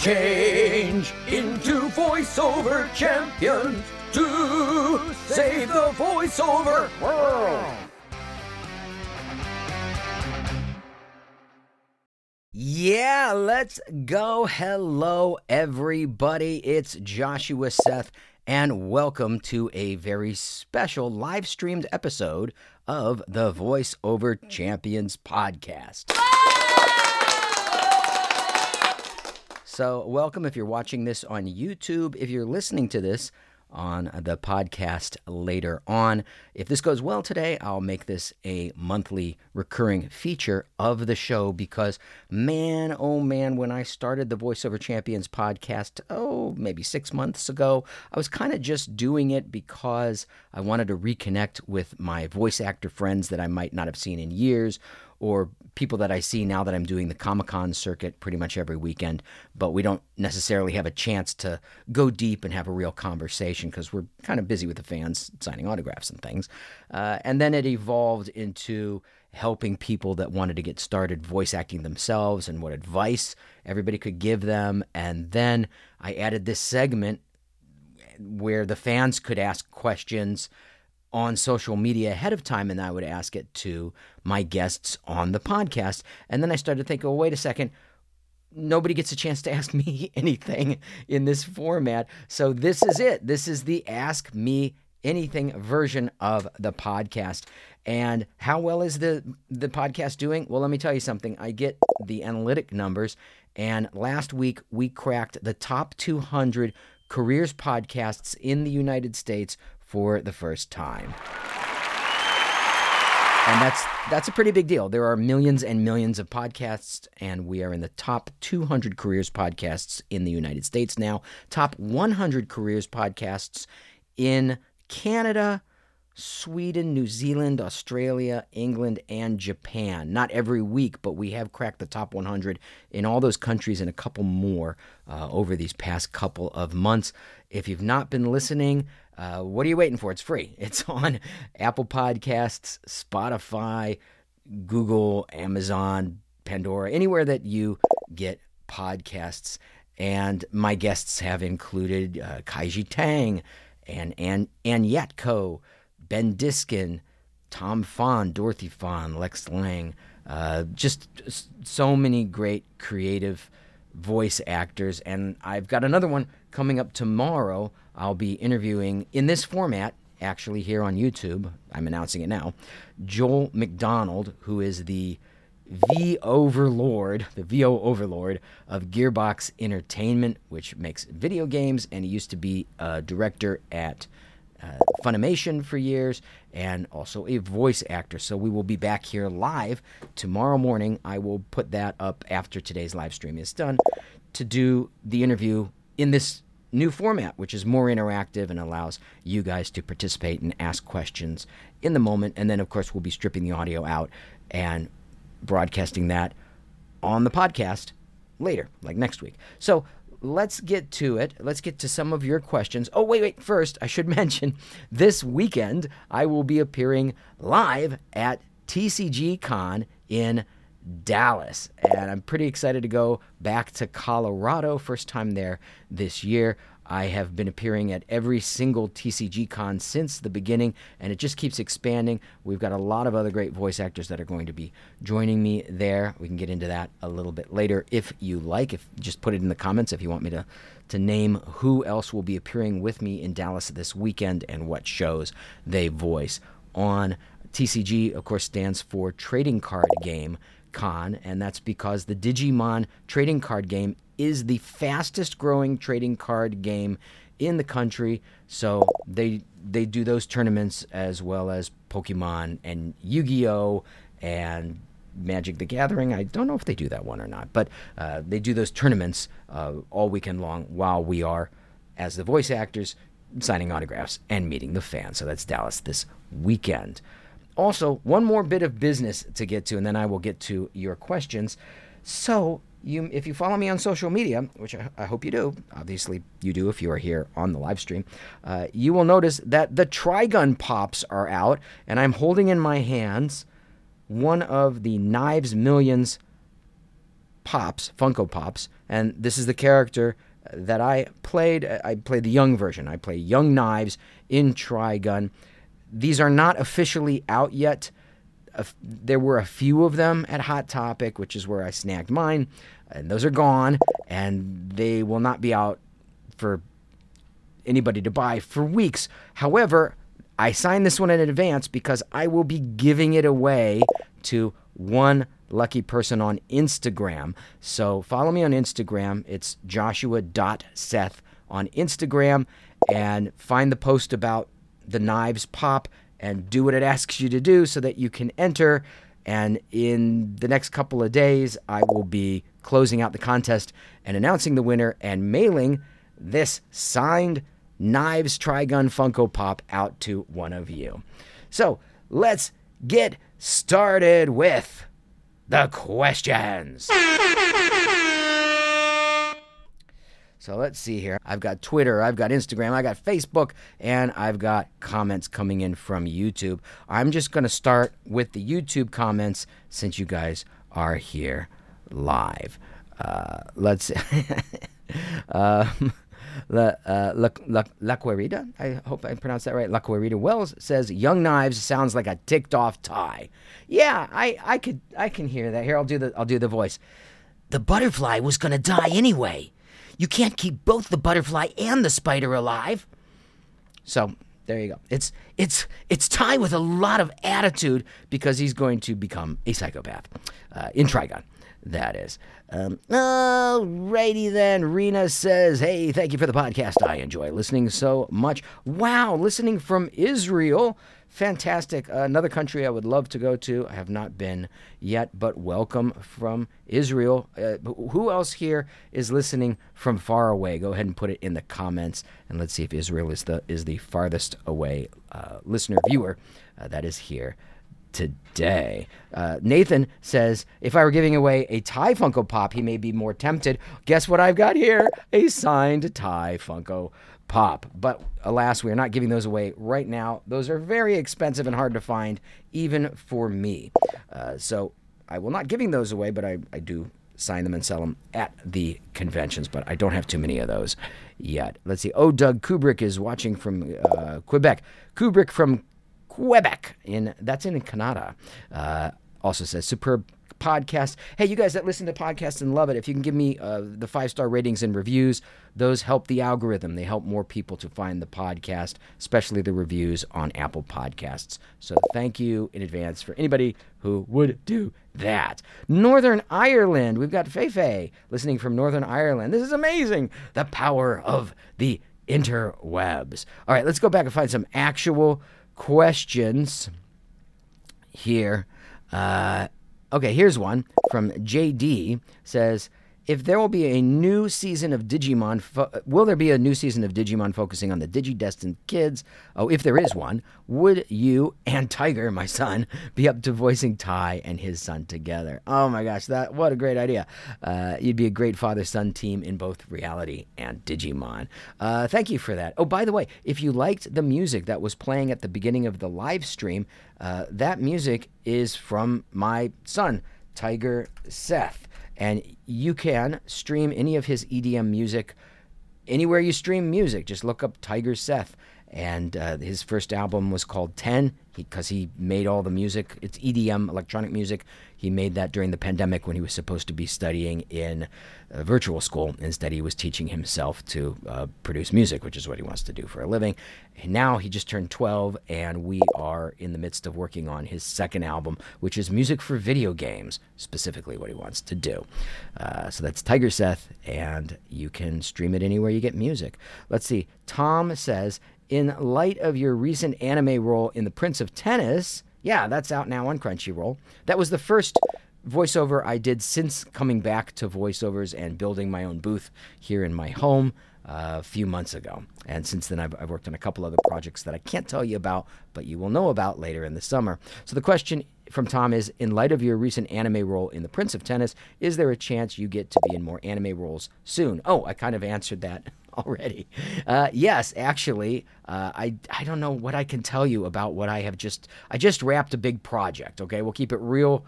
change into voiceover champions to save the voiceover world. Yeah, let's go. Hello, everybody. It's Joshua Seth, and welcome to a very special live streamed episode of the Voiceover Champions podcast. So, welcome if you're watching this on YouTube. If you're listening to this on the podcast later on. If this goes well today, I'll make this a monthly recurring feature of the show because, man, oh man, when I started the Voiceover Champions podcast, oh, maybe six months ago, I was kind of just doing it because I wanted to reconnect with my voice actor friends that I might not have seen in years or people that I see now that I'm doing the Comic Con circuit pretty much every weekend, but we don't necessarily have a chance to go deep and have a real conversation because we're kind of busy with the fans signing autographs and things. Uh, and then it evolved into helping people that wanted to get started voice acting themselves and what advice everybody could give them. And then I added this segment where the fans could ask questions on social media ahead of time and I would ask it to my guests on the podcast. And then I started to think, oh, wait a second. Nobody gets a chance to ask me anything in this format. So this is it. This is the Ask Me Anything version of the podcast. And how well is the the podcast doing? Well, let me tell you something. I get the analytic numbers and last week we cracked the top 200 careers podcasts in the United States for the first time. And that's that's a pretty big deal. There are millions and millions of podcasts, and we are in the top 200 careers podcasts in the United States now. Top 100 careers podcasts in Canada, Sweden, New Zealand, Australia, England, and Japan. Not every week, but we have cracked the top 100 in all those countries and a couple more uh, over these past couple of months. If you've not been listening, uh, what are you waiting for? It's free. It's on Apple Podcasts, Spotify, Google, Amazon, Pandora, anywhere that you get podcasts. And my guests have included uh, Kaiji Tang and Anne, Anne Yatco, Ben Diskin, Tom Fahn, Dorothy Fahn, Lex Lang. Uh, just so many great creative voice actors. And I've got another one coming up tomorrow. I'll be interviewing in this format, actually, here on YouTube. I'm announcing it now. Joel McDonald, who is the V Overlord, the VO Overlord of Gearbox Entertainment, which makes video games, and he used to be a director at uh, Funimation for years and also a voice actor. So we will be back here live tomorrow morning. I will put that up after today's live stream is done to do the interview in this new format, which is more interactive and allows you guys to participate and ask questions in the moment. And then, of course, we'll be stripping the audio out and broadcasting that on the podcast later, like next week. So let's get to it. Let's get to some of your questions. Oh, wait, wait. First, I should mention this weekend I will be appearing live at TCG Con in Dallas. And I'm pretty excited to go back to Colorado. First time there this year. I have been appearing at every single TCG con since the beginning, and it just keeps expanding. We've got a lot of other great voice actors that are going to be joining me there. We can get into that a little bit later if you like. If just put it in the comments if you want me to to name who else will be appearing with me in Dallas this weekend and what shows they voice on TCG. Of course, stands for Trading Card Game Con, and that's because the Digimon trading card game is the fastest growing trading card game in the country. So they they do those tournaments as well as Pokemon and Yu-Gi-Oh and Magic the Gathering. I don't know if they do that one or not, but uh, they do those tournaments uh, all weekend long while we are, as the voice actors, signing autographs and meeting the fans. So that's Dallas this weekend. Also, one more bit of business to get to, and then I will get to your questions. So, you, if you follow me on social media, which I, I hope you do, obviously you do if you are here on the live stream, uh, you will notice that the Trigun pops are out, and I'm holding in my hands one of the Knives Millions Pops, Funko Pops, and this is the character that I played. I played the young version. I play Young Knives in Trigun. These are not officially out yet. Uh, there were a few of them at Hot Topic, which is where I snagged mine, and those are gone, and they will not be out for anybody to buy for weeks. However, I signed this one in advance because I will be giving it away to one lucky person on Instagram. So follow me on Instagram. It's joshua.seth on Instagram and find the post about the knives pop and do what it asks you to do so that you can enter. And in the next couple of days, I will be closing out the contest and announcing the winner and mailing this signed Knives Trigun Funko Pop out to one of you. So let's get started with the questions. So let's see here. I've got Twitter, I've got Instagram, I got Facebook, and I've got comments coming in from YouTube. I'm just going to start with the YouTube comments since you guys are here live. Uh, let's. um, La, uh, La, La, La I hope I pronounced that right. La Querida Wells says, "Young Knives sounds like a ticked off Tai." Yeah, I, I could, I can hear that. Here, I'll do the, I'll do the voice. The butterfly was gonna die anyway. You can't keep both the butterfly and the spider alive. So there you go. It's it's it's Tai with a lot of attitude because he's going to become a psychopath uh, in Trigun that is. Um, alrighty then. Rena says, Hey, thank you for the podcast. I enjoy listening so much. Wow, listening from Israel. Fantastic. Uh, another country I would love to go to. I have not been yet, but welcome from Israel. Uh, who else here is listening from far away? Go ahead and put it in the comments, and let's see if Israel is the is the farthest away uh, listener viewer uh, that is here today. Uh, Nathan says, if I were giving away a Tai Funko Pop, he may be more tempted. Guess what I've got here? A signed Tai Funko Pop. But alas, we are not giving those away right now. Those are very expensive and hard to find, even for me. Uh, so I will not giving those away, but I, I do sign them and sell them at the conventions, but I don't have too many of those yet. Let's see. Oh, Doug Kubrick is watching from uh, Quebec. Kubrick from Quebec. In that's in Canada. Uh, also says superb podcast. Hey, you guys that listen to podcasts and love it, if you can give me uh, the five star ratings and reviews, those help the algorithm. They help more people to find the podcast, especially the reviews on Apple Podcasts. So thank you in advance for anybody who would do that. Northern Ireland, we've got Feifei listening from Northern Ireland. This is amazing. The power of the interwebs. All right, let's go back and find some actual questions here. Uh, okay, here's one from JD says if there will be a new season of Digimon, fo- will there be a new season of Digimon focusing on the Digidestined kids? Oh, if there is one, would you and Tiger, my son, be up to voicing Tai and his son together? Oh my gosh, that what a great idea! Uh, you'd be a great father-son team in both reality and Digimon. Uh, thank you for that. Oh, by the way, if you liked the music that was playing at the beginning of the live stream, uh, that music is from my son, Tiger Seth and you can stream any of his EDM music anywhere you stream music. Just look up Tiger Seth, and uh, his first album was called Ten because he, he, made all the music. It's EDM, electronic music. He made that during the pandemic when he was supposed to be studying in a virtual school. Instead, he was teaching himself to uh, produce music, which is what he wants to do for a living. And now he just turned 12, and we are in the midst of working on his second album, which is music for video games, specifically what he wants to do. Uh, so that's Tiger Seth, and you can stream it anywhere you get music. Let's see. Tom says, in light of your recent anime role in The Prince of Tennis, yeah, that's out now on Crunchyroll. That was the first voiceover I did since coming back to voiceovers and building my own booth here in my home uh, a few months ago. And since then, I've, I've, worked on a couple other projects that I can't tell you about, but you will know about later in the summer. So the question from Tom is In light of your recent anime role in The Prince of Tennis, is there a chance you get to be in more anime roles soon? Oh, I kind of answered that already. Uh, yes, actually, uh, I I don't know what I can tell you about what I have just. I just wrapped a big project. Okay, we'll keep it real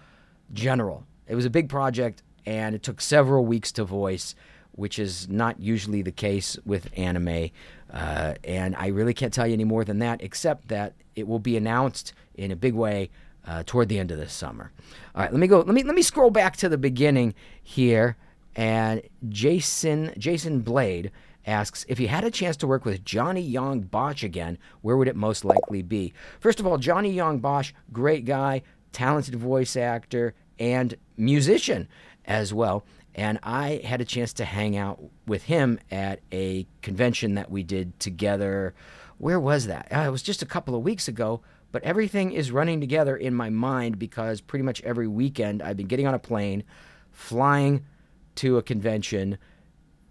general. It was a big project, and it took several weeks to voice, which is not usually the case with anime. Uh, and I really can't tell you any more than that, except that it will be announced in a big way uh, toward the end of this summer. All right, let me go. Let me let me scroll back to the beginning here. And Jason Jason Blade asks if you had a chance to work with Johnny Yong Bosch again, where would it most likely be? First of all, Johnny Yong Bosch, great guy, talented voice actor, and musician as well. And I had a chance to hang out with him at a convention that we did together. Where was that? Uh, it was just a couple of weeks ago, but everything is running together in my mind because pretty much every weekend I've been getting on a plane, flying to a convention,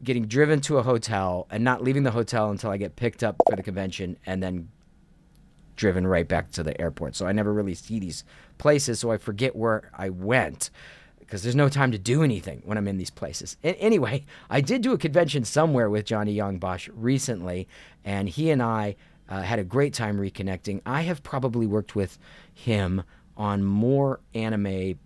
getting driven to a hotel, and not leaving the hotel until I get picked up for the convention and then driven right back to the airport. So I never really see these places, so I forget where I went because there's no time to do anything when I'm in these places. Anyway, I did do a convention somewhere with Johnny Yong Bosch recently, and he and I uh, had a great time reconnecting. I have probably worked with him on more anime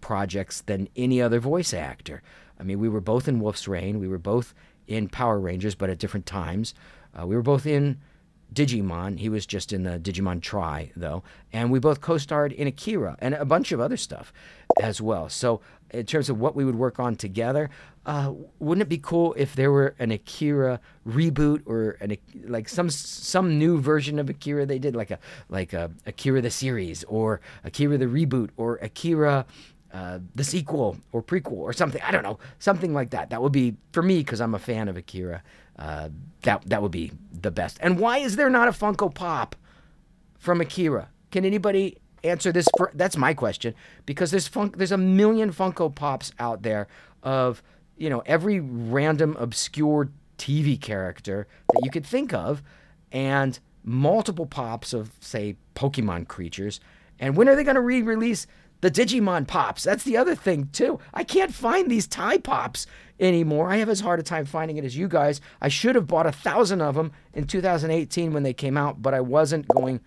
projects than any other voice actor. I mean, we were both in Wolf's Rain, we were both in Power Rangers, but at different times. Uh, we were both in Digimon. He was just in the Digimon Tri, though. And we both co starred in Akira and a bunch of other stuff as well. So, in terms of what we would work on together, uh, wouldn't it be cool if there were an Akira reboot or an like some some new version of Akira they did, like a like a Akira the series or Akira the reboot or Akira uh, the sequel or prequel or something. I don't know, something like that. That would be for me because I'm a fan of Akira. Uh, that that would be the best. And why is there not a Funko Pop from Akira? Can anybody answer this? For, that's my question because there's fun, there's a million Funko Pops out there of you know every random obscure TV character that you could think of, and multiple pops of say Pokemon creatures. And when are they going to re-release the Digimon pops? That's the other thing too. I can't find these Tai pops anymore. I have as hard a time finding it as you guys. I should have bought a thousand of them in 2018 when they came out, but I wasn't going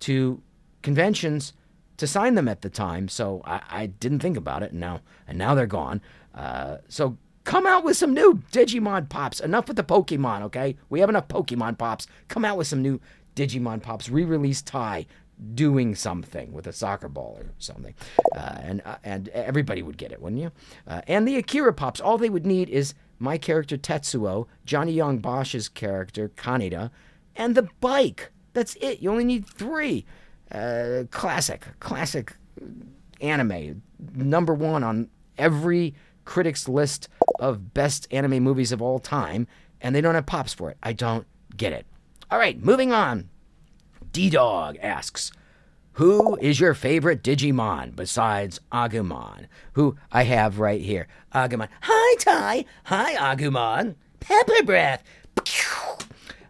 to conventions to sign them at the time, so I, I didn't think about it. And now, and now they're gone. Uh, so come out with some new Digimon pops. Enough with the Pokemon, okay? We have enough Pokemon pops. Come out with some new Digimon pops. Re-release Tai doing something with a soccer ball or something, uh, and uh, and everybody would get it, wouldn't you? Uh, and the Akira pops, all they would need is my character Tetsuo, Johnny Yong Bosch's character Kaneda, and the bike. That's it. You only need three. Uh, classic, classic anime, number one on every critic's list of best anime movies of all time, and they don't have pops for it. I don't get it. All right, moving on. D Dog asks, Who is your favorite Digimon besides Agumon? Who I have right here. Agumon. Hi, Tai. Hi, Agumon. Pepper breath.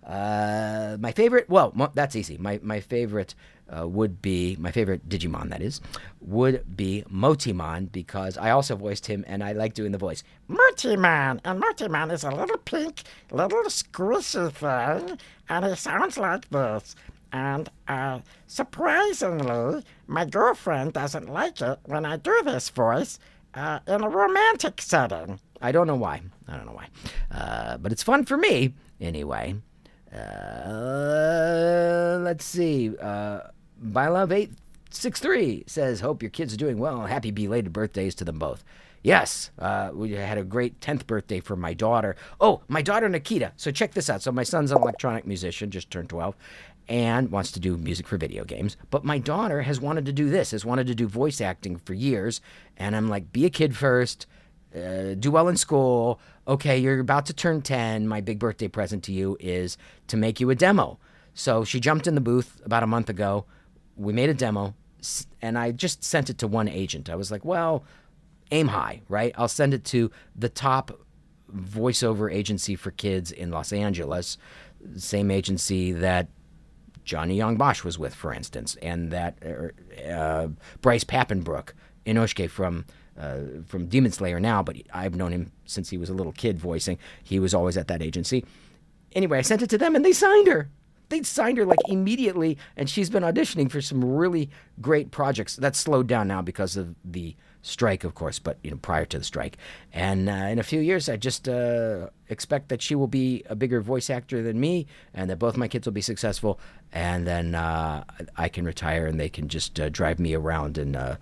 Uh, my favorite, well, that's easy. My, my favorite uh, would be, my favorite Digimon, that is, would be Motimon because I also voiced him and I like doing the voice. Motimon, and Motimon is a little pink, little squishy thing, and he sounds like this. And uh, surprisingly, my girlfriend doesn't like it when I do this voice uh, in a romantic setting. I don't know why. I don't know why. Uh, but it's fun for me anyway. Uh, let's see. Uh, ByLove863 says, Hope your kids are doing well. Happy belated birthdays to them both. Yes, uh, we had a great 10th birthday for my daughter. Oh, my daughter Nikita. So check this out. So my son's an electronic musician, just turned 12, and wants to do music for video games. But my daughter has wanted to do this, has wanted to do voice acting for years. And I'm like, be a kid first, uh, do well in school. Okay, you're about to turn 10. My big birthday present to you is to make you a demo. So she jumped in the booth about a month ago. We made a demo, and I just sent it to one agent. I was like, well, aim high, right? I'll send it to the top voiceover agency for kids in Los Angeles, same agency that Johnny Yong Bosch was with, for instance, and that uh, Bryce Papenbrook, Inosuke from uh, from Demon Slayer now, but I've known him since he was a little kid voicing. He was always at that agency. Anyway, I sent it to them and they signed her. They signed her like immediately, and she's been auditioning for some really great projects. That's slowed down now because of the strike, of course, but you know prior to the strike. And uh, in a few years, I just uh, expect that she will be a bigger voice actor than me, and that both my kids will be successful, and then uh, I can retire and they can just uh, drive me around and uh,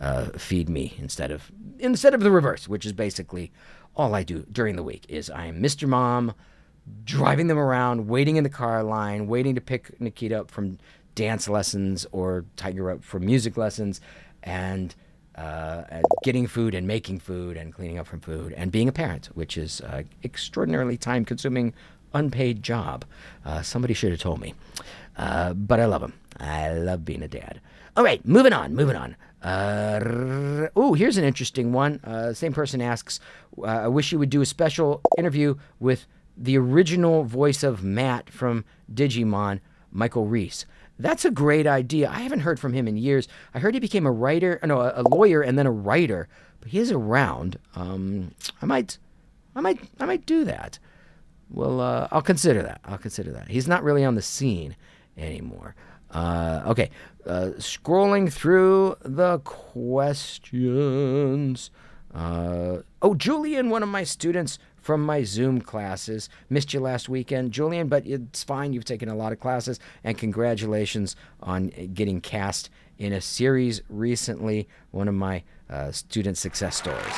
uh, feed me instead of instead of the reverse, which is basically all I do during the week. Is I am Mr. Mom driving them around, waiting in the car line, waiting to pick Nikita up from dance lessons or Tiger up from music lessons, and uh, getting food and making food and cleaning up from food and being a parent, which is an extraordinarily time consuming, unpaid job. Uh, somebody should have told me. Uh, but I love them. I love being a dad. All right, moving on, moving on. Uh, oh, here's an interesting one. Uh, same person asks, uh, I wish you would do a special interview with the original voice of Matt from Digimon, Michael Reisz. That's a great idea. I haven't heard from him in years. I heard he became a writer, no, a, lawyer, and then a writer. But he is around. Um, I might, I might, I might do that. Well, uh, I'll consider that. I'll consider that. He's not really on the scene anymore. Uh, okay, uh, scrolling through the questions. Uh, oh, Julian, one of my students from my Zoom classes. Missed you last weekend, Julian, but it's fine. You've taken a lot of classes, and congratulations on getting cast in a series recently, one of my uh, student success stories.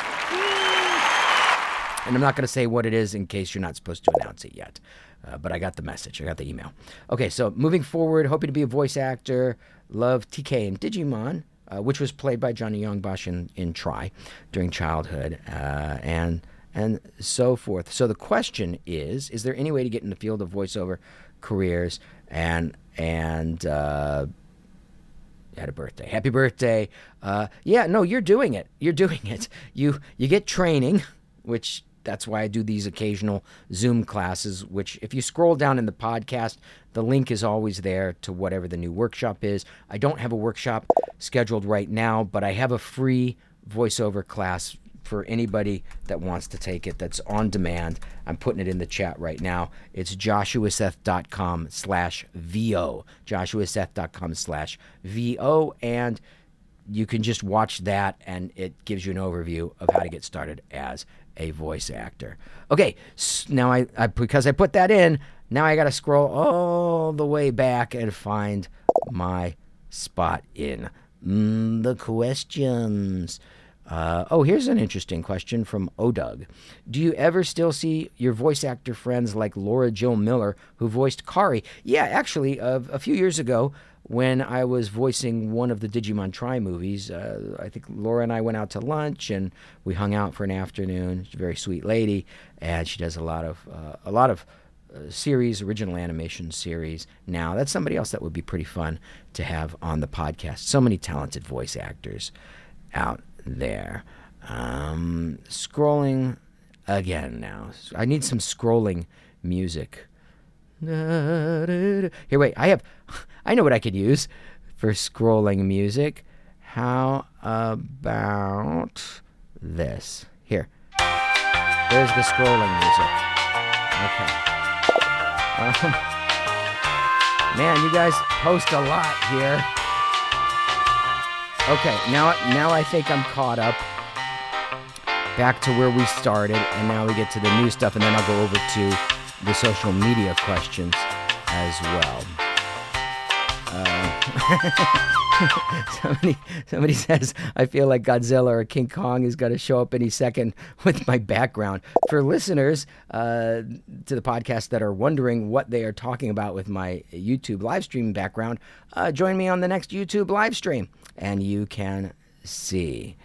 And I'm not going to say what it is in case you're not supposed to announce it yet. Uh, but I got the message. I got the email. Okay, so moving forward, hoping to be a voice actor. Love TK and Digimon, uh, which was played by Johnny Yong Bosch in, in Tri during childhood. Uh, and and so forth. So the question is: Is there any way to get in the field of voiceover careers and and uh, had a birthday? Happy birthday! Uh, yeah, no, you're doing it. You're doing it. You you get training, which that's why I do these occasional Zoom classes, which, if you scroll down in the podcast, the link is always there to whatever the new workshop is. I don't have a workshop scheduled right now, but I have a free voiceover class for anybody that wants to take it that's on demand. I'm putting it in the chat right now. It's joshuaseth.com slash VO. joshuaseth.com slash VO. And you can just watch that and it gives you an overview of how to get started as a voice actor. Okay, now I, I because I put that in, now I got to scroll all the way back and find my spot in mm, the questions. Uh, oh, here's an interesting question from Odug. Do you ever still see your voice actor friends like Lara Jill Miller, who voiced Kari? Yeah, actually, uh, a few years ago, when I was voicing one of the Digimon Tri movies, uh, I think Laura and I went out to lunch and we hung out for an afternoon. She's a very sweet lady, and she does a lot of uh, a lot of uh, series, original animation series. Now, that's somebody else that would be pretty fun to have on the podcast. So many talented voice actors out there. Um, scrolling again now. I need some scrolling music. Here, wait. I have. I know what I could use for scrolling music. How about this? Here. There's the scrolling music. Okay. Um, man, you guys post a lot here. Okay, now now I think I'm caught up back to where we started, and now we get to the new stuff, and then I'll go over to the social media questions as well. Uh, somebody, somebody says, I feel like Godzilla or King Kong is going to show up any second with my background. For listeners uh, to the podcast that are wondering what they are talking about with my YouTube live stream background, uh, join me on the next YouTube live stream and you can see.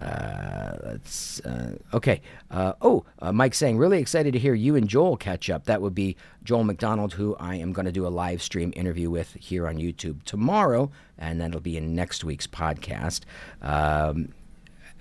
Uh, let's uh, okay. Uh, oh, uh, Mike saying really excited to hear you and Joel catch up. That would be Joel McDonald, who I am going to do a live stream interview with here on YouTube tomorrow, and that'll be in next week's podcast. Um,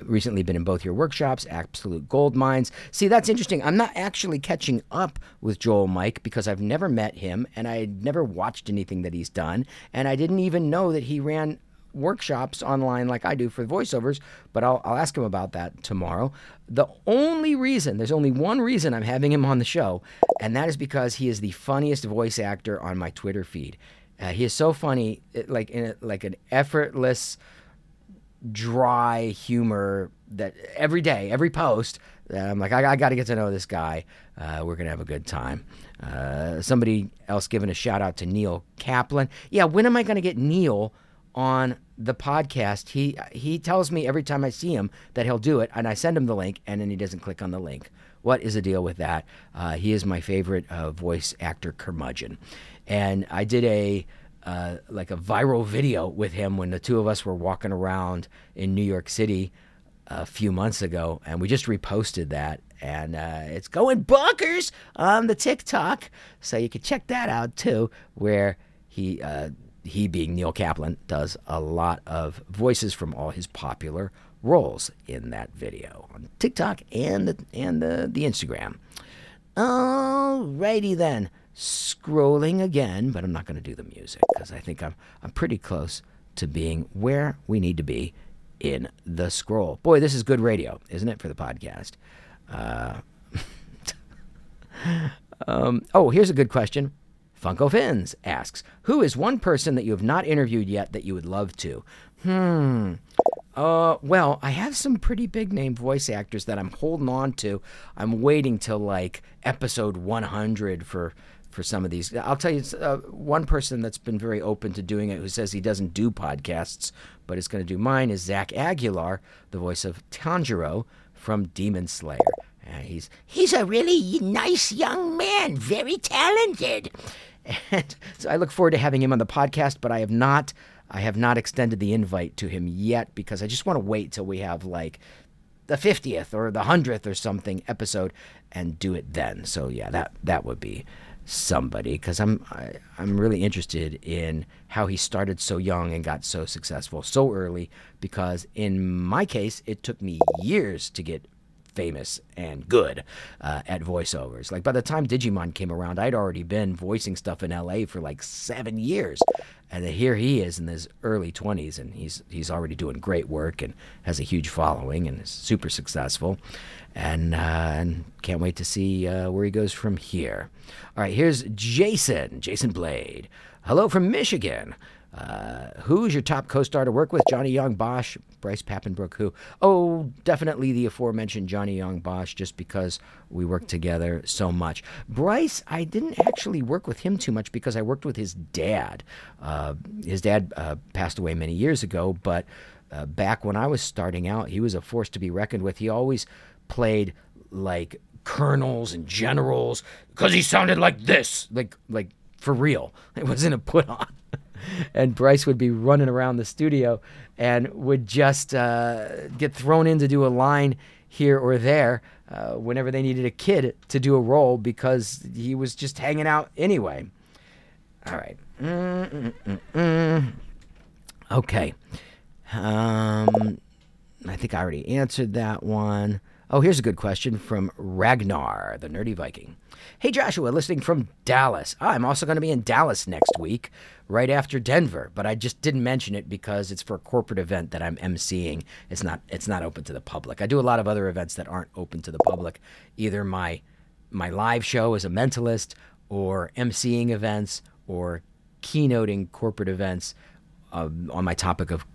recently been in both your workshops, Absolute Gold Mines. See, that's interesting. I'm not actually catching up with Joel Mike because I've never met him and I never watched anything that he's done, and I didn't even know that he ran workshops online like I do for voiceovers, but I'll, I'll ask him about that tomorrow. The only reason, there's only one reason I'm having him on the show, and that is because he is the funniest voice actor on my Twitter feed. Uh, he is so funny, like in a, like an effortless, dry humor that every day, every post, I'm like, I, I got to get to know this guy. Uh, we're gonna have a good time. Uh, somebody else giving a shout out to Neil Kaplan. Yeah, when am I gonna get Neil on the podcast? He he tells me every time I see him that he'll do it, and I send him the link, and then he doesn't click on the link. What is the deal with that? Uh, he is my favorite uh, voice actor curmudgeon, and I did a uh, like a viral video with him when the two of us were walking around in New York City a few months ago, and we just reposted that, and uh, it's going bonkers on the TikTok, so you can check that out too, where he uh, he being Neil Kaplan does a lot of voices from all his popular roles in that video on TikTok and the and the, the Instagram. Alrighty then, scrolling again, but I'm not going to do the music because I think I'm I'm pretty close to being where we need to be in the scroll. Boy, this is good radio, isn't it, for the podcast? Uh, um, oh, here's a good question. Funko Fins asks, "Who is one person that you have not interviewed yet that you would love to?" Hmm. Uh, well, I have some pretty big name voice actors that I'm holding on to. I'm waiting till like episode 100 for for some of these. I'll tell you uh, one person that's been very open to doing it who says he doesn't do podcasts, but is going to do mine is Zach Aguilar, the voice of Tanjiro from Demon Slayer. Uh, he's He's a really nice young man, very talented. And so I look forward to having him on the podcast, but I have not I have not extended the invite to him yet because I just want to wait till we have like the 50th or the 100th or something episode and do it then. So yeah, that that would be somebody because I'm I, I'm really interested in how he started so young and got so successful so early because in my case it took me years to get famous and good uh, at voiceovers. Like by the time Digimon came around, I'd already been voicing stuff in LA for like seven years, and here he is in his early twenties, and he's he's already doing great work and has a huge following and is super successful, and uh, and can't wait to see uh, where he goes from here. All right, here's Jason, Jason Blade. Hello from Michigan. Uh, who's your top co-star to work with? Johnny Yong, Bosch, Bryce Papenbrook. Who? Oh, definitely the aforementioned Johnny Yong, Bosch, just because we worked together so much. Bryce, I didn't actually work with him too much because I worked with his dad. Uh, his dad uh, passed away many years ago, but uh, back when I was starting out, he was a force to be reckoned with. He always played like colonels and generals because he sounded like this, like like for real. It wasn't a put on and Bryce would be running around the studio and would just uh, get thrown in to do a line here or there uh, whenever they needed a kid to do a role because he was just hanging out anyway. All right. Mm-mm-mm-mm. Okay. Um, I think I already answered that one. Oh, here's a good question from Ragnar, the nerdy Viking. Hey, Joshua, listening from Dallas. I'm also going to be in Dallas next week, right after Denver, but I just didn't mention it because it's for a corporate event that I'm emceeing. It's not it's not open to the public. I do a lot of other events that aren't open to the public, either my my live show as a mentalist or emceeing events or keynoting corporate events uh, on my topic of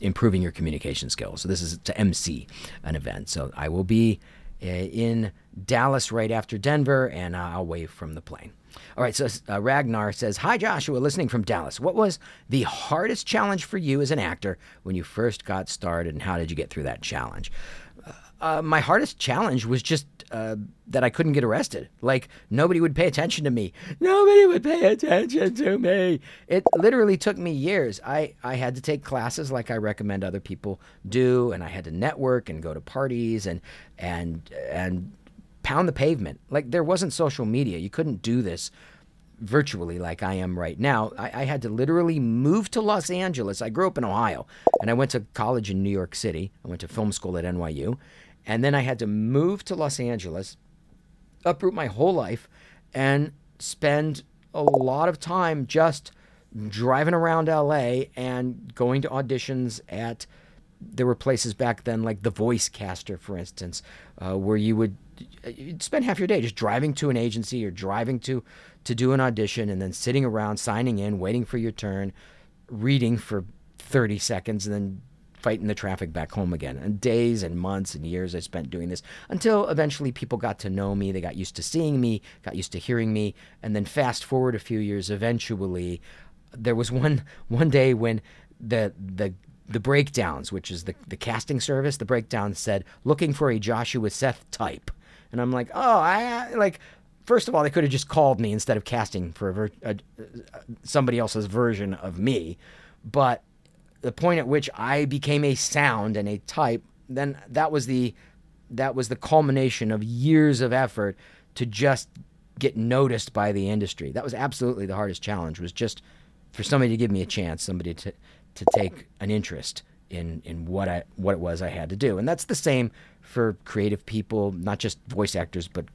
improving your communication skills. So this is to MC an event. So I will be uh, in Dallas right after Denver, and I'll wave from the plane. All right, so uh, Ragnar says, Hi, Joshua, listening from Dallas. What was the hardest challenge for you as an actor when you first got started, and how did you get through that challenge? Uh, my hardest challenge was just uh, that I couldn't get arrested. Like, nobody would pay attention to me. Nobody would pay attention to me. It literally took me years. I, I had to take classes like I recommend other people do, and I had to network and go to parties and, and, and pound the pavement. Like, there wasn't social media. You couldn't do this virtually like I am right now. I, I, had to literally move to Los Angeles. I grew up in Ohio and I went to college in New York City. I went to film school at NYU. And then I had to move to Los Angeles, uproot my whole life, and spend a lot of time just driving around LA and going to auditions at. There were places back then like the Voice Caster, for instance, uh, where you would you'd spend half your day just driving to an agency or driving to to do an audition and then sitting around signing in, waiting for your turn, reading for 30 seconds, and then fighting the traffic back home again. And days and months and years I spent doing this until eventually people got to know me. They got used to seeing me, got used to hearing me. And then fast forward a few years, eventually, there was one one day when the the the breakdowns, which is the the casting service, the breakdown said looking for a Joshua Seth type, and I'm like, oh, I like. First of all, they could have just called me instead of casting for a ver- a, uh, somebody else's version of me, but the point at which I became a sound and a type, then that was the that was the culmination of years of effort to just get noticed by the industry. That was absolutely the hardest challenge was just for somebody to give me a chance, somebody to to take an interest in in what I what it was I had to do. And that's the same for creative people, not just voice actors, but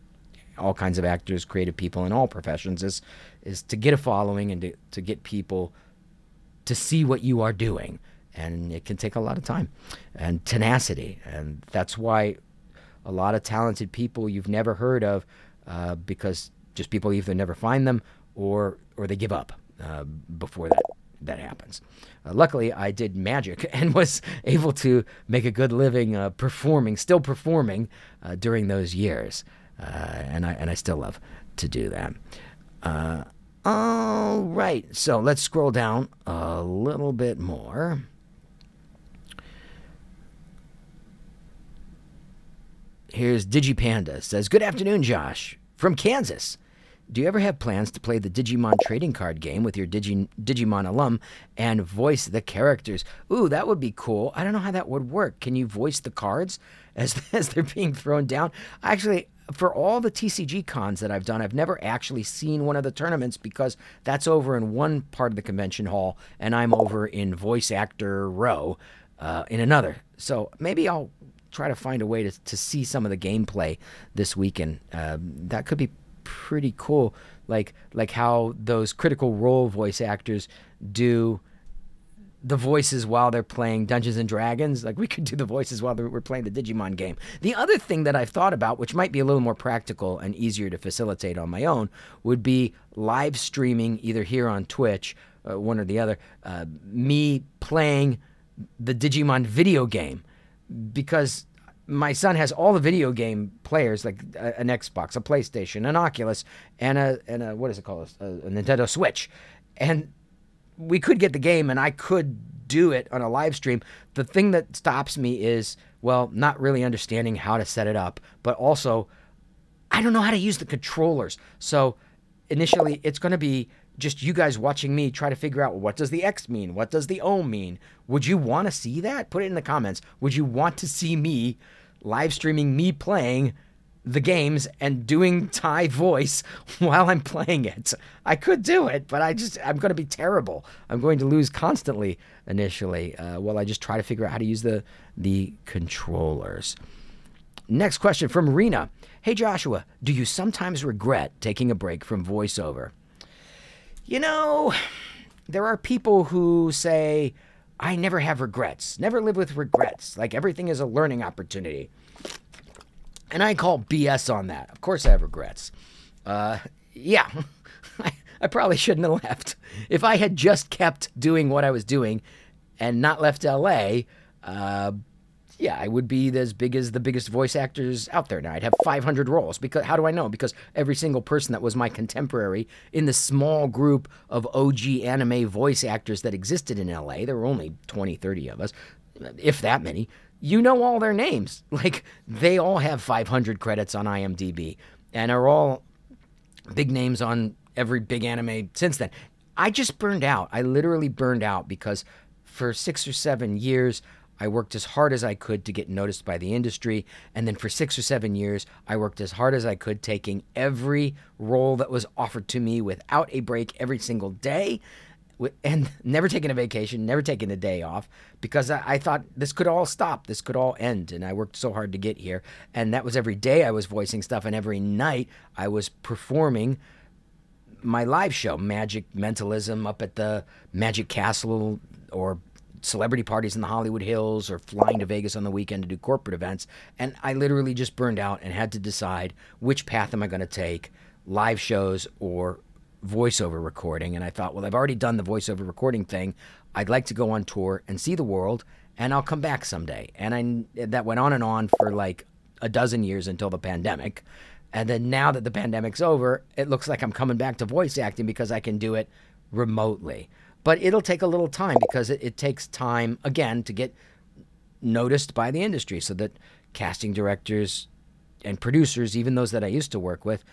all kinds of actors, creative people in all professions is is to get a following and to, to get people to see what you are doing. And it can take a lot of time and tenacity. And that's why a lot of talented people you've never heard of uh, because just people either never find them or or they give up uh, before that that happens. Uh, luckily, I did magic and was able to make a good living uh, performing, still performing uh, during those years, uh, and I and I still love to do that. Uh, all right, so let's scroll down a little bit more. Here's DigiPanda says, "Good afternoon, Josh from Kansas." Do you ever have plans to play the Digimon trading card game with your Digi- Digimon alum and voice the characters? Ooh, that would be cool. I don't know how that would work. Can you voice the cards as, as they're being thrown down? Actually, for all the TCG cons that I've done, I've never actually seen one of the tournaments because that's over in one part of the convention hall and I'm over in voice actor row uh, in another. So maybe I'll try to find a way to, to see some of the gameplay this weekend. Uh, that could be pretty cool like like how those critical role voice actors do the voices while they're playing Dungeons and Dragons. Like we could do the voices while we're playing the Digimon game. The other thing that I've thought about, which might be a little more practical and easier to facilitate on my own, would be live streaming either here on Twitch, uh, one or the other, uh, me playing the Digimon video game because my son has all the video game players like an Xbox, a PlayStation, an Oculus, and a and a what is it called, a, a Nintendo Switch, and we could get the game, and I could do it on a live stream. The thing that stops me is well, not really understanding how to set it up, but also I don't know how to use the controllers. So initially, it's going to be just you guys watching me try to figure out what does the X mean? What does the O mean? Would you want to see that? Put it in the comments. Would you want to see me live streaming me playing the games and doing Tai voice while I'm playing it? I could do it, but I just I'm going to be terrible. I'm going to lose constantly initially uh, while I just try to figure out how to use the the controllers. Next question from Rena. Hey Joshua, do you sometimes regret taking a break from voiceover? You know, there are people who say, I never have regrets, never live with regrets. Like everything is a learning opportunity. And I call BS on that. Of course, I have regrets. Uh, yeah, I, I probably shouldn't have left. If I had just kept doing what I was doing and not left LA, uh, yeah, I would be as big as the biggest voice actors out there now. I'd have 500 roles. Because how do I know? Because every single person that was my contemporary in the small group of OG anime voice actors that existed in LA, there were only 20, 30 of us, if that many. You know all their names. Like they all have 500 credits on IMDb and are all big names on every big anime since then. I just burned out. I literally burned out because for 6 or 7 years I worked as hard as I could to get noticed by the industry. And then for six or seven years, I worked as hard as I could, taking every role that was offered to me without a break every single day. And never taking a vacation, never taking a day off, because I, I thought this could all stop, this could all end. And I worked so hard to get here. And that was every day I was voicing stuff, and every night I was performing my live show, Magic Mentalism, up at the Magic Castle or celebrity parties in the Hollywood Hills or flying to Vegas on the weekend to do corporate events. And I literally just burned out and had to decide which path am I going to take live shows or voiceover recording. And I thought, well, I've already done the voiceover recording thing. I'd like to go on tour and see the world and I'll come back someday. And I that went on and on for like a dozen years until the pandemic. And then now that the pandemic's over, it looks like I'm coming back to voice acting because I can do it remotely. But it'll take a little time because it, it takes time again to get noticed by the industry so that casting directors and producers, even those that I used to work with,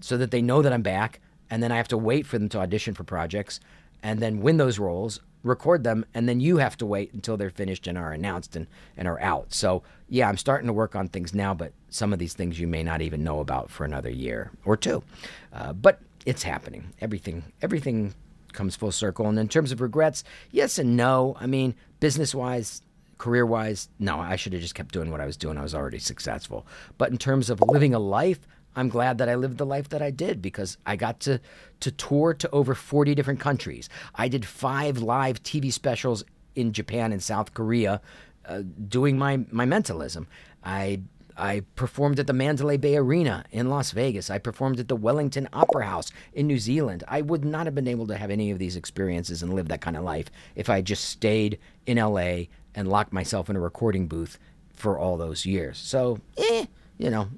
so that they know that I'm back. And then I have to wait for them to audition for projects and then win those roles, record them, and then you have to wait until they're finished and are announced and, and are out. So, yeah, I'm starting to work on things now, but some of these things you may not even know about for another year or two. Uh, but it's happening. Everything, everything comes full circle. And in terms of regrets, yes and no. I mean, business wise, career wise, no, I should have just kept doing what I was doing. I was already successful. But in terms of living a life, I'm glad that I lived the life that I did because I got to to tour to over 40 different countries. I did five live TV specials in Japan and South Korea, uh, doing my my mentalism. I I performed at the Mandalay Bay Arena in Las Vegas. I performed at the Wellington Opera House in New Zealand. I would not have been able to have any of these experiences and live that kind of life if I just stayed in LA and locked myself in a recording booth for all those years. So, eh, you know,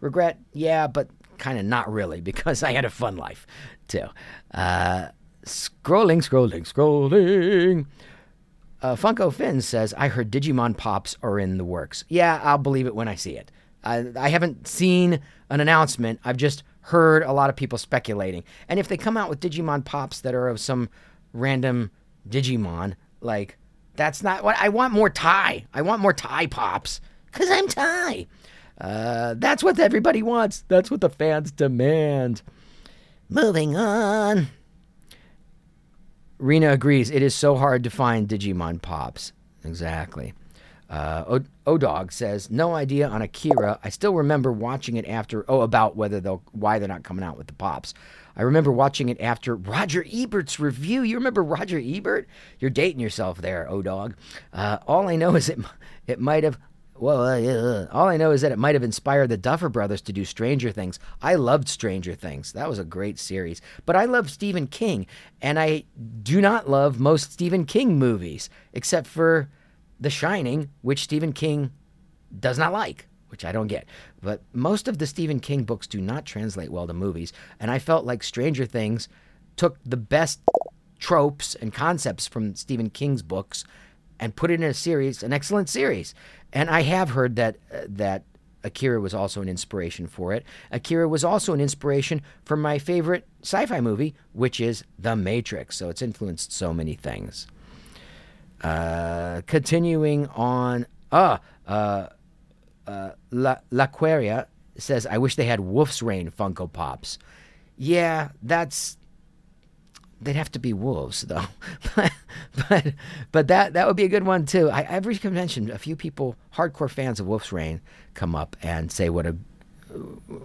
regret, yeah, but kind of not really because I had a fun life too. Uh, scrolling, scrolling, scrolling. Uh, Funko Finn says, I heard Digimon Pops are in the works. Yeah, I'll believe it when I see it. I, I haven't seen an announcement. I've just heard a lot of people speculating. And if they come out with Digimon Pops that are of some random Digimon, like, that's not what I want more Tai. I want more Tai Pops because I'm Tai. Uh, that's what everybody wants. That's what the fans demand. Moving on. Rena agrees. It is so hard to find Digimon Pops. Exactly. Uh, o Dog says, "No idea on Akira. I still remember watching it after. Oh, about whether they'll why they're not coming out with the pops. I remember watching it after Roger Ebert's review. You remember Roger Ebert? You're dating yourself there, O Dog. Uh, all I know is it it might have well, uh, uh, all I know is that it might have inspired the Duffer Brothers to do Stranger Things. I loved Stranger Things. That was a great series. But I love Stephen King, and I do not love most Stephen King movies, except for The Shining, which Stephen King does not like, which I don't get. But most of the Stephen King books do not translate well to movies, and I felt like Stranger Things took the best tropes and concepts from Stephen King's books and put it in a series, an excellent series. And I have heard that uh, that Akira was also an inspiration for it. Akira was also an inspiration for my favorite sci-fi movie, which is The Matrix. So it's influenced so many things. Uh, continuing on, ah, uh, uh, La L'Aquaria says, "I wish they had Wolf's Rain Funko Pops." Yeah, that's they'd have to be wolves though but but that that would be a good one too. I, every convention a few people hardcore fans of wolf's rain come up and say what a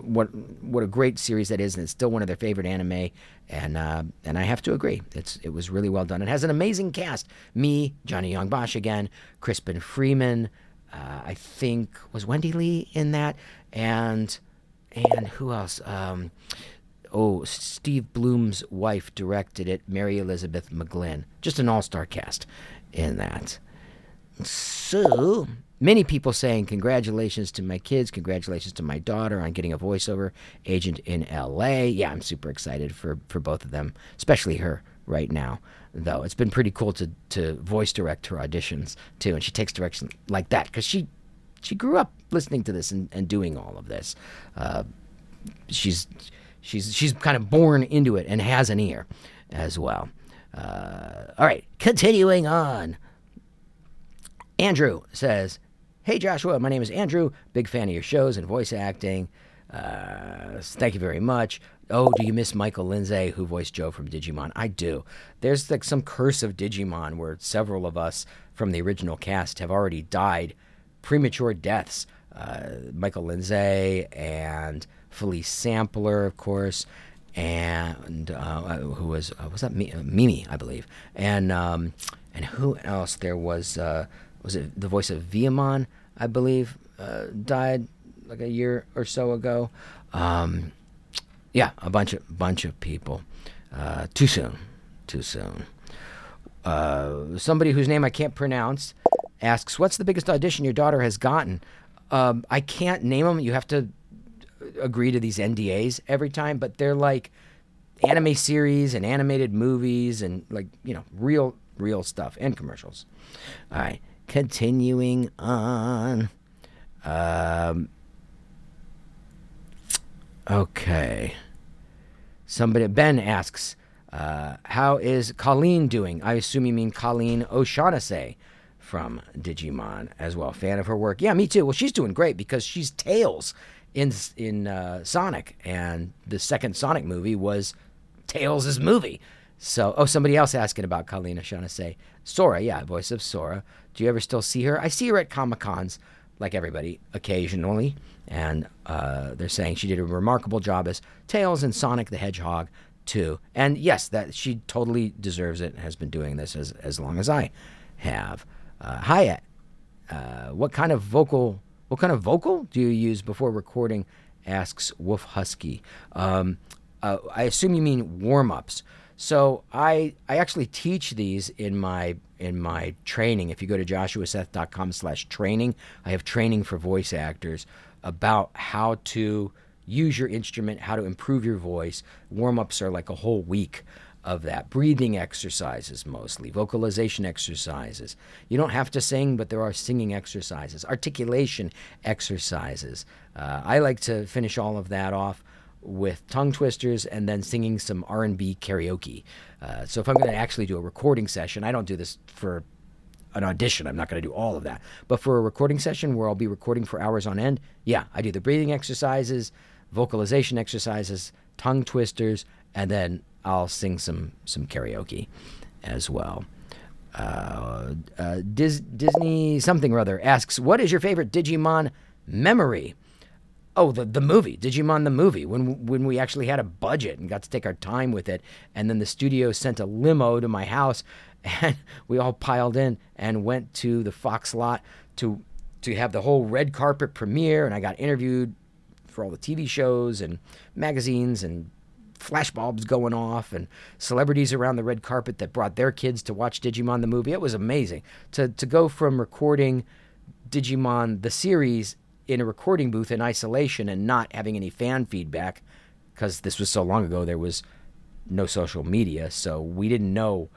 what what a great series that is and it's still one of their favorite anime and uh, and I have to agree. It's it was really well done. It has an amazing cast. Me Johnny Yong Bosch again Crispin Freeman uh, I think was Wendee Lee in that? And and who else? Um, oh, Steve Blum's wife directed it, Mary Elizabeth McGlynn. Just an all star cast in that. So, many people saying, Congratulations to my kids, congratulations to my daughter on getting a voiceover agent in LA. Yeah, I'm super excited for, for both of them, especially her right now, though. It's been pretty cool to, to voice direct her auditions, too. And she takes direction like that because she, she grew up listening to this and, and doing all of this. Uh, she's she's she's kind of born into it and has an ear as well. Uh, all right, continuing on. Andrew says, "Hey Joshua, my name is Andrew. Big fan of your shows and voice acting. Uh, thank you very much. Oh, do you miss Michael Lindsay, who voiced Joe from Digimon? I do. There's like some curse of Digimon where several of us from the original cast have already died premature deaths. Uh, Michael Lindsay and Philece Sampler, of course, and uh, who was uh, was that uh, Mimi, I believe, and um, and who else? There was uh, was it the voice of Viamon, I believe, uh, died like a year or so ago. Um, yeah, a bunch of bunch of people. Uh, too soon, too soon. somebody whose name I can't pronounce asks, "What's the biggest audition your daughter has gotten?" Um, I can't name them. You have to agree to these NDAs every time, but they're like anime series and animated movies and like you know real real stuff and commercials. All right, continuing on. Um, okay. Somebody Ben asks, uh, "How is Colleen doing?" I assume you mean Colleen O'Shaughnessy from Digimon as well. Fan of her work? Yeah, me too. Well, she's doing great because she's Tails in in uh, Sonic, and the second Sonic movie was Tails' movie. So, oh, somebody else asking about Colleen O'Shaughnessy. Sora, yeah, voice of Sora. Do you ever still see her? I see her at Comic Cons, like everybody, occasionally. And uh, they're saying she did a remarkable job as Tails and Sonic the Hedgehog too. And yes, that she totally deserves it. Has been doing this as as long as I have. Uh, uh, what kind of vocal what kind of vocal do you use before recording? Asks Wolf Husky. Um, uh, I assume you mean warm ups. So I I actually teach these in my in my training. If you go to joshuaseth.com slash training, I have training for voice actors about how to use your instrument, how to improve your voice. Warm ups are like a whole week of that. Breathing exercises mostly, vocalization exercises. You don't have to sing, but there are singing exercises, articulation exercises. Uh, I like to finish all of that off with tongue twisters and then singing some R&B karaoke. Uh, so if I'm going to actually do a recording session, I don't do this for an audition. I'm not going to do all of that. But for a recording session where I'll be recording for hours on end, yeah, I do the breathing exercises, vocalization exercises, tongue twisters, and then I'll sing some some karaoke as well. Uh, uh, Dis- Disney something or other asks, "What is your favorite Digimon memory?" Oh, the the movie Digimon the movie when when we actually had a budget and got to take our time with it, and then the studio sent a limo to my house, and we all piled in and went to the Fox lot to to have the whole red carpet premiere, and I got interviewed for all the TV shows and magazines and flashbulbs going off and celebrities around the red carpet that brought their kids to watch Digimon the movie. It was amazing to to go from recording Digimon the series in a recording booth in isolation and not having any fan feedback because this was so long ago there was no social media so we didn't know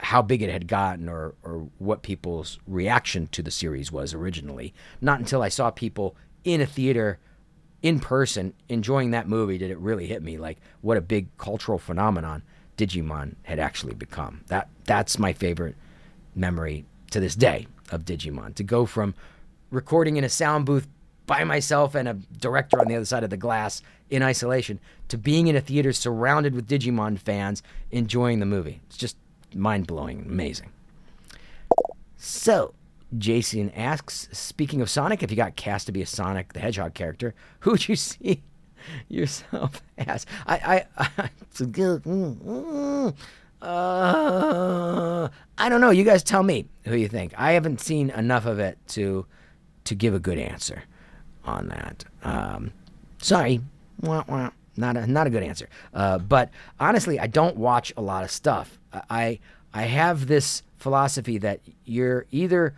how big it had gotten or, or what people's reaction to the series was originally not until i saw people in a theater in person enjoying that movie did it really hit me like what a big cultural phenomenon digimon had actually become that that's my favorite memory to this day of digimon to go from recording in a sound booth by myself and a director on the other side of the glass in isolation to being in a theater surrounded with Digimon fans enjoying the movie. It's just mind blowing, amazing. So, Jason asks, speaking of Sonic, if you got cast to be a Sonic the Hedgehog character, who would you see yourself as? I, I, I. Mm, mm, uh, I don't know. You guys tell me who you think. I haven't seen enough of it to to give a good answer on that. Um, sorry, wah, wah. not a not a good answer. Uh, but honestly, I don't watch a lot of stuff. I I have this philosophy that you're either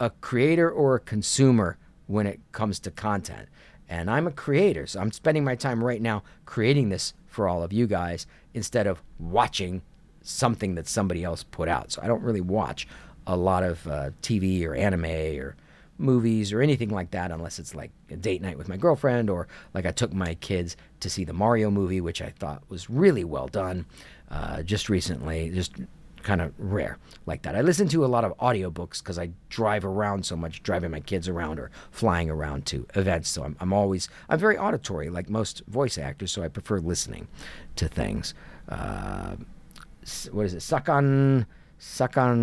a creator or a consumer when it comes to content. And I'm a creator, so I'm spending my time right now creating this for all of you guys instead of watching something that somebody else put out. So I don't really watch a lot of uh, TV or anime or movies or anything like that unless it's like a date night with my girlfriend or like I took my kids to see the Mario movie, which I thought was really well done uh, just recently. Just kind of rare like that. I listen to a lot of audiobooks because I drive around so much, driving my kids around or flying around to events. So I'm, I'm always, I'm very auditory like most voice actors, so I prefer listening to things. Uh, what is it? Sakan. Sakan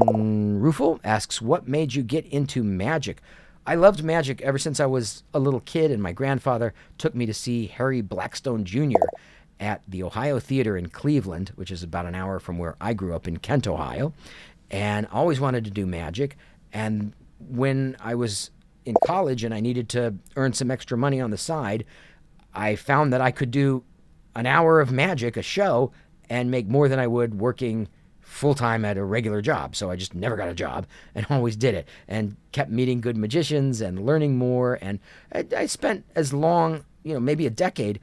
Rufel asks, What made you get into magic? I loved magic ever since I was a little kid, and my grandfather took me to see Harry Blackstone Jr. at the Ohio Theater in Cleveland, which is about an hour from where I grew up in Kent, Ohio. And always wanted to do magic. And when I was in college and I needed to earn some extra money on the side, I found that I could do an hour of magic, a show, and make more than I would working full time at a regular job. So I just never got a job and always did it and kept meeting good magicians and learning more. And I, I spent as long, you know, maybe a decade,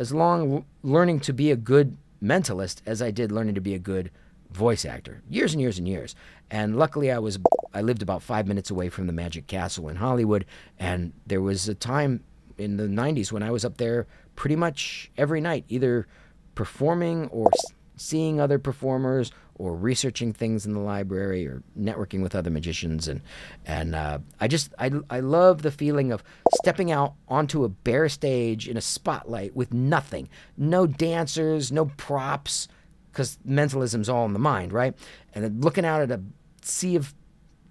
as long learning to be a good mentalist as I did learning to be a good voice actor. Years and years and years. And luckily, I was I lived about five minutes away from the Magic Castle in Hollywood, and there was a time in the '90s when I was up there pretty much every night, either performing or seeing other performers or researching things in the library or networking with other magicians. And and uh, I just I, I love the feeling of stepping out onto a bare stage in a spotlight with nothing. No dancers no props because mentalism's all in the mind right? And looking out at a sea of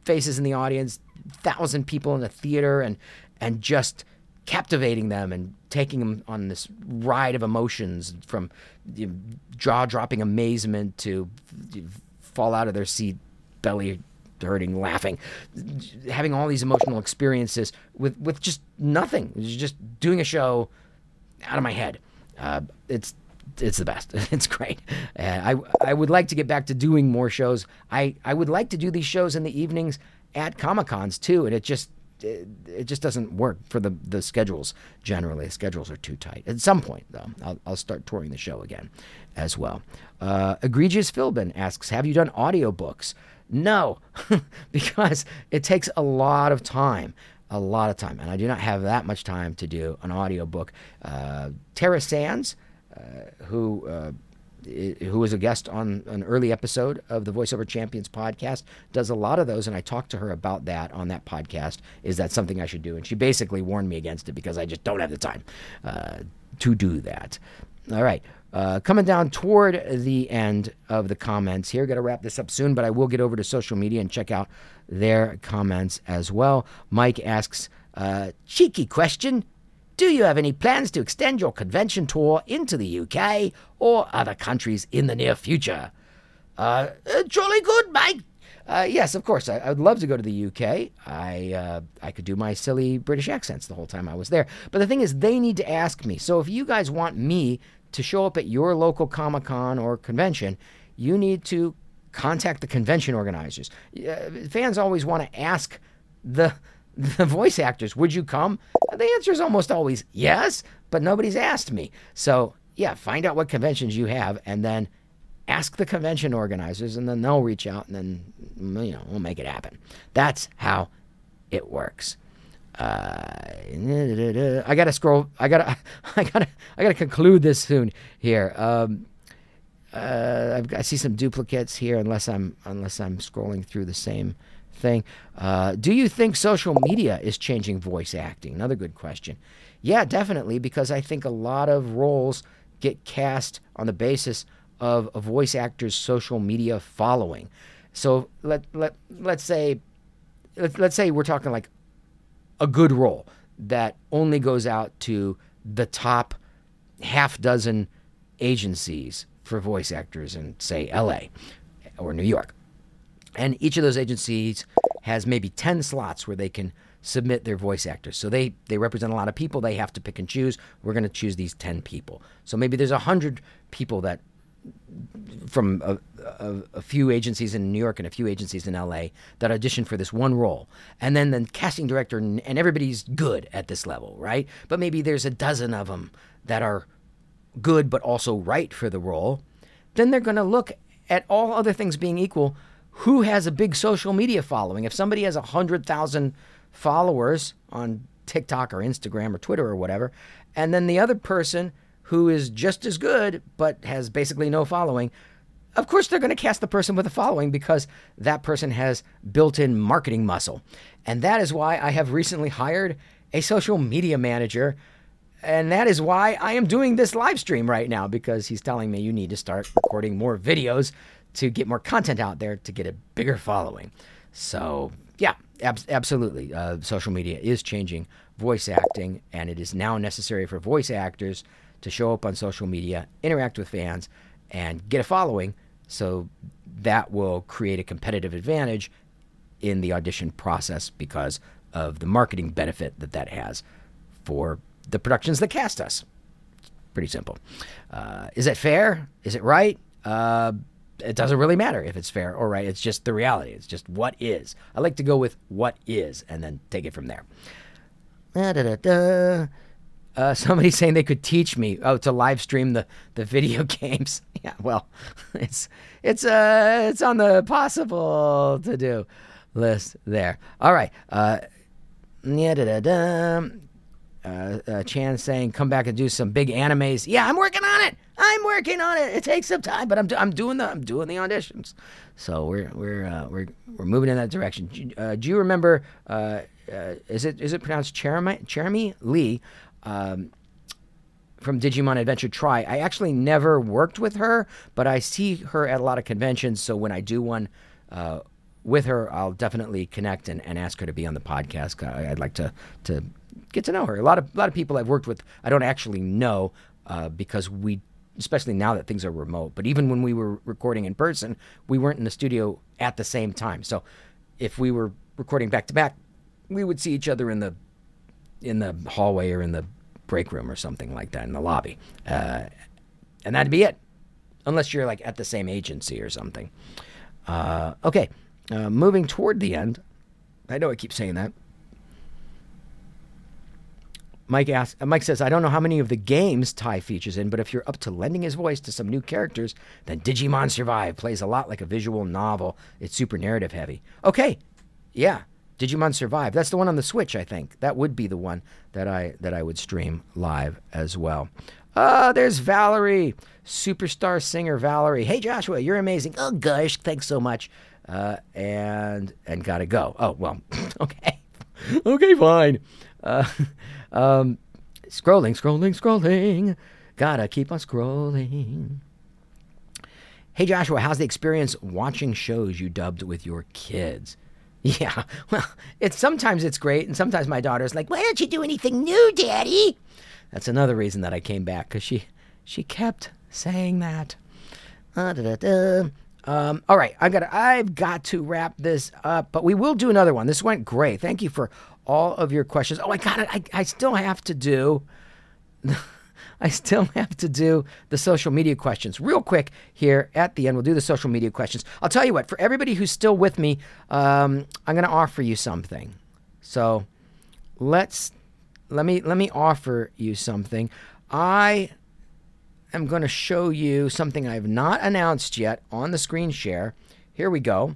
faces in the audience thousand people in the theater and and just captivating them and taking them on this ride of emotions from you know, jaw dropping amazement to you know, fall out of their seat, belly hurting, laughing, having all these emotional experiences with, with just nothing, just doing a show out of my head. Uh, it's it's the best. It's great. Uh, I I would like to get back to doing more shows. I I would like to do these shows in the evenings at Comic Cons too, and it just it, it, just doesn't work for the, the schedules generally. Schedules are too tight. At some point, though, I'll, I'll start touring the show again as well. Uh, Egregious Philbin asks Have you done audiobooks? No, because it takes a lot of time. A lot of time. And I do not have that much time to do an audiobook. Uh, Tara Sands, uh, who uh, who was a guest on an early episode of the Voiceover Champions podcast, does a lot of those, and I talked to her about that on that podcast. Is that something I should do? And she basically warned me against it because I just don't have the time uh, to do that. All right. Uh, coming down toward the end of the comments here. Got to wrap this up soon, but I will get over to social media and check out their comments as well. Mike asks, uh, cheeky question. Do you have any plans to extend your convention tour into the UK or other countries in the near future? Uh, uh, jolly good, Mike. Uh, yes, of course. I, I, would love to go to the UK. I uh, I could do my silly British accents the whole time I was there. But the thing is, they need to ask me. So if you guys want me to show up at your local Comic Con or convention, you need to contact the convention organizers. Uh, fans always want to ask the the voice actors, would you come? The answer is almost always yes, but nobody's asked me. So, yeah, find out what conventions you have and then ask the convention organizers, and then they'll reach out and then, you know, we'll make it happen. That's how it works. Uh, I gotta scroll. I gotta. I gotta. I gotta conclude this soon here. Um, uh, i see some duplicates here, unless I'm unless I'm scrolling through the same thing. Uh, do you think social media is changing voice acting? Another good question. Yeah, definitely, because I think a lot of roles get cast on the basis of a voice actor's social media following. So let let let's say let, let's say we're talking like a good role that only goes out to the top half dozen agencies for voice actors in say LA or New York. And each of those agencies has maybe 10 slots where they can submit their voice actors. So they, they represent a lot of people. They have to pick and choose. We're going to choose these 10 people. So maybe there's 100 people that from a, a, a, few agencies in New York and a few agencies in LA that audition for this one role. And then the casting director and, and everybody's good at this level, right? But maybe there's a dozen of them that are good but also right for the role. Then they're going to look at all other things being equal who has a big social media following. If somebody has 100,000 followers on TikTok or Instagram or Twitter or whatever, and then the other person who is just as good but has basically no following, of course they're going to cast the person with a following because that person has built in marketing muscle. And that is why I have recently hired a social media manager. And that is why I am doing this live stream right now because he's telling me you need to start recording more videos to get more content out there to get a bigger following. So, yeah, ab- absolutely. Uh, social media is changing voice acting, and it is now necessary for voice actors to show up on social media, interact with fans, and get a following. So that will create a competitive advantage in the audition process because of the marketing benefit that that has for the productions that cast us. Pretty simple. Uh, is that fair? Is it right? Uh, it doesn't really matter if it's fair or right. It's just the reality. It's just what is. I like to go with what is and then take it from there. Da, da, da. Uh, somebody saying they could teach me oh to live stream the, the video games. Yeah, well, it's it's uh it's on the possible to do list there. All right. Uh. Uh, uh, Chan saying, "Come back and do some big animes." Yeah, I'm working on it. I'm working on it. It takes some time, but I'm, I'm doing the I'm doing the auditions. So we're we're uh, we're we're moving in that direction. Do, uh, do you remember? Uh, uh, is it is it pronounced Jeremy Jeremy Lee? Um, from Digimon Adventure Tri. I actually never worked with her, but I see her at a lot of conventions. So when I do one with her, I'll definitely connect and, and ask her to be on the podcast. I, I'd like to to get to know her. A lot of a lot of people I've worked with, I don't actually know uh, because we, especially now that things are remote. But even when we were recording in person, we weren't in the studio at the same time. So if we were recording back to back, we would see each other in the in the hallway or in the break room or something like that in the lobby, uh, and that'd be it, unless you're like at the same agency or something. Uh, okay, uh, moving toward the end. I know I keep saying that. Mike asks, uh, Mike says, I don't know how many of the games Tai features in, but if you're up to lending his voice to some new characters, then Digimon Survive plays a lot like a visual novel. It's super narrative heavy. Okay, yeah, Digimon Survive. That's the one on the Switch, I think. That would be the one that I that I would stream live as well. Uh, there's Valerie, superstar singer Valerie. Hey Joshua, you're amazing. Oh gosh, thanks so much. Uh, and and gotta go. Oh well, okay, okay, fine. Uh, um, scrolling, scrolling, scrolling. Gotta keep on scrolling. Hey Joshua, how's the experience watching shows you dubbed with your kids? Yeah, well, it's sometimes it's great, and sometimes my daughter's like, "Why don't you do anything new, Daddy?" That's another reason that I came back because she she kept saying that. Uh, da, da, da. Um, all right, I've got I've got to wrap this up, but we will do another one. This went great. Thank you for all of your questions. Oh, I got it. I, I still have to do. I still have to do the social media questions real quick here at the end. We'll do the social media questions. I'll tell you what, for everybody who's still with me, um, I'm going to offer you something. So let's let me let me offer you something. I am going to show you something I have not announced yet on the screen share. Here we go.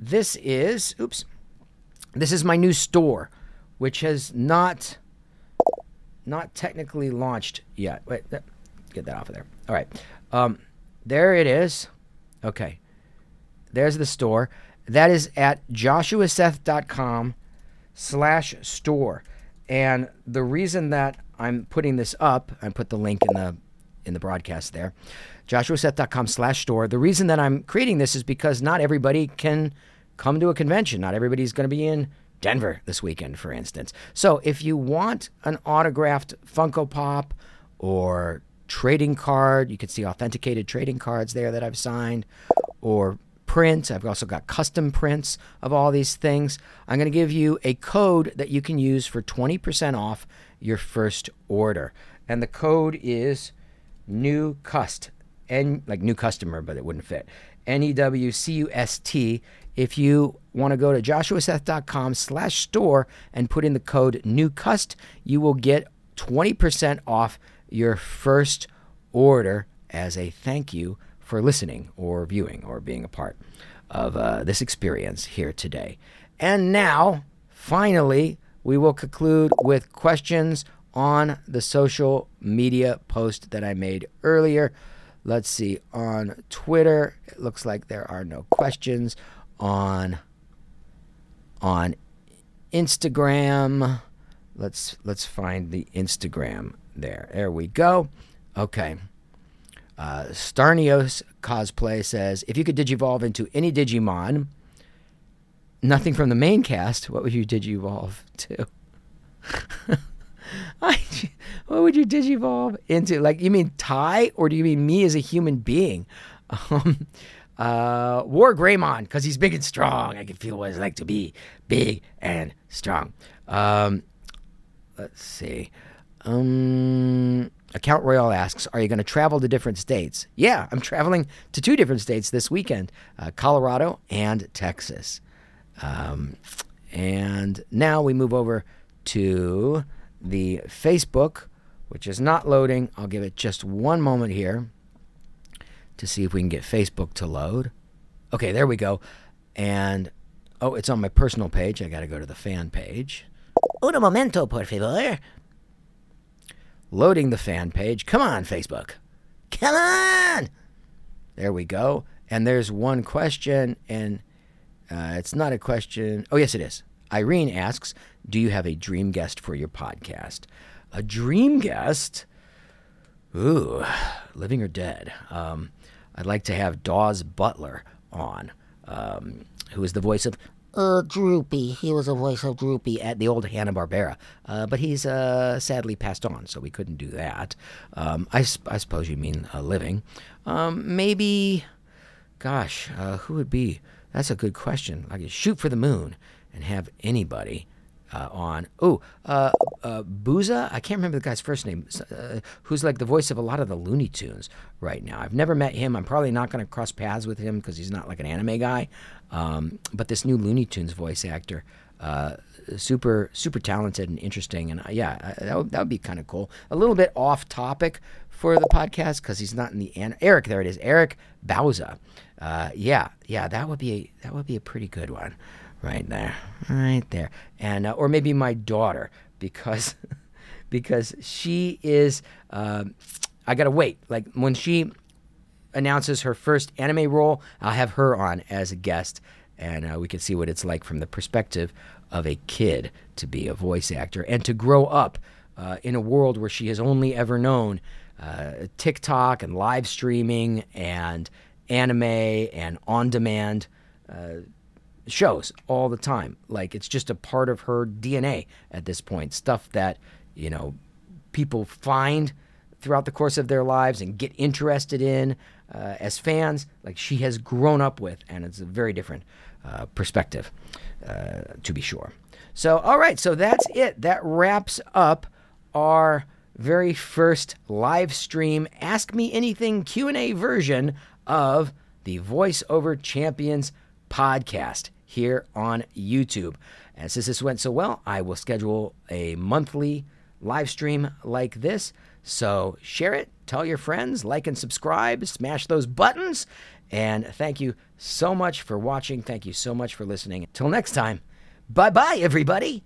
This is oops. This is my new store, which has not not technically launched yet. Wait, that, get that off of there. All right. Um, there it is. Okay. There's the store. That is at joshuaseth.com slash store. And the reason that I'm putting this up, I put the link in the in the broadcast there, joshuaseth.com slash store. The reason that I'm creating this is because not everybody can come to a convention. Not everybody's going to be in Denver this weekend, for instance. So if you want an autographed Funko Pop or trading card, you can see authenticated trading cards there that I've signed, or prints. I've also got custom prints of all these things. I'm going to give you a code that you can use for 20% off your first order. And the code is new cust, and like new customer, but it wouldn't fit. N E W C U S T. If you want to go to joshuaseth.com slash store and put in the code NEWCUST, you will get 20% off your first order as a thank you for listening or viewing or being a part of uh, this experience here today. And now, finally, we will conclude with questions on the social media post that I made earlier. Let's see, on Twitter, it looks like there are no questions. On on Instagram, let's let's find the Instagram there. There we go. Okay. Uh, Starnios cosplay says, if you could digivolve into any Digimon, nothing from the main cast, what would you digivolve to? I, what would you digivolve into? Like, you mean Tai, or do you mean me as a human being? Um, uh, War Greymon, because he's big and strong. I can feel what it's like to be big and strong. Um, let's see. Um, Account Royale asks, Are you going to travel to different states? Yeah, I'm traveling to two different states this weekend uh, Colorado and Texas. Um, and now we move over to the Facebook, which is not loading. I'll give it just one moment here to see if we can get Facebook to load. Okay, there we go. And oh, it's on my personal page. I got to go to the fan page. Un momento, por favor. Loading the fan page. Come on, Facebook. Come on. There we go. And there's one question, and uh, it's not a question. Oh, yes, it is. Irene asks Do you have a dream guest for your podcast? A dream guest? Ooh, living or dead? Um, I'd like to have Daws Butler on, um, who is the voice of Uh, Droopy. He was a voice of Droopy. at the old Hanna Barbera, uh, but he's uh, sadly passed on, so we couldn't do that. Um, I, I suppose you mean uh, living. Um, maybe, gosh, uh, who would be? That's a good question. I could shoot for the moon and have anybody uh, on. Oh, uh, uh, Bauza. I can't remember the guy's first name. Uh, who's like the voice of a lot of the Looney Tunes right now. I've never met him. I'm probably not going to cross paths with him because he's not like an anime guy. Um, but this new Looney Tunes voice actor, uh, super super talented and interesting, and uh, yeah, uh, that would, that would be kind of cool. A little bit off topic for the podcast because he's not in the an- Eric. There it is, Eric Bauza. Uh, yeah, yeah, that would be a, that would be a pretty good one, right there, right there, and uh, or maybe my daughter because because she is. Um, I gotta wait. Like when she announces her first anime role, I'll have her on as a guest, and uh, we can see what it's like from the perspective of a kid to be a voice actor and to grow up uh, in a world where she has only ever known uh, TikTok and live streaming and anime and on demand shows all the time. Like it's just a part of her DNA at this point. Stuff that, you know, people find throughout the course of their lives and get interested in uh, as fans. Like she has grown up with, and it's a very different uh, perspective, uh, to be sure. So, all right, so that's it. That wraps up our very first live stream Ask Me Anything Q&A version of the VoiceOver Champions podcast here on YouTube. And since this went so well, I will schedule a monthly live stream like this. So share it, tell your friends, like and subscribe, smash those buttons. And thank you so much for watching. Thank you so much for listening. Until next time, bye bye, everybody.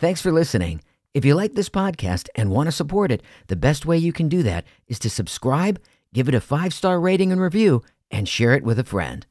Thanks for listening. If you like this podcast and want to support it, the best way you can do that is to subscribe, give it a five star rating and review, and share it with a friend.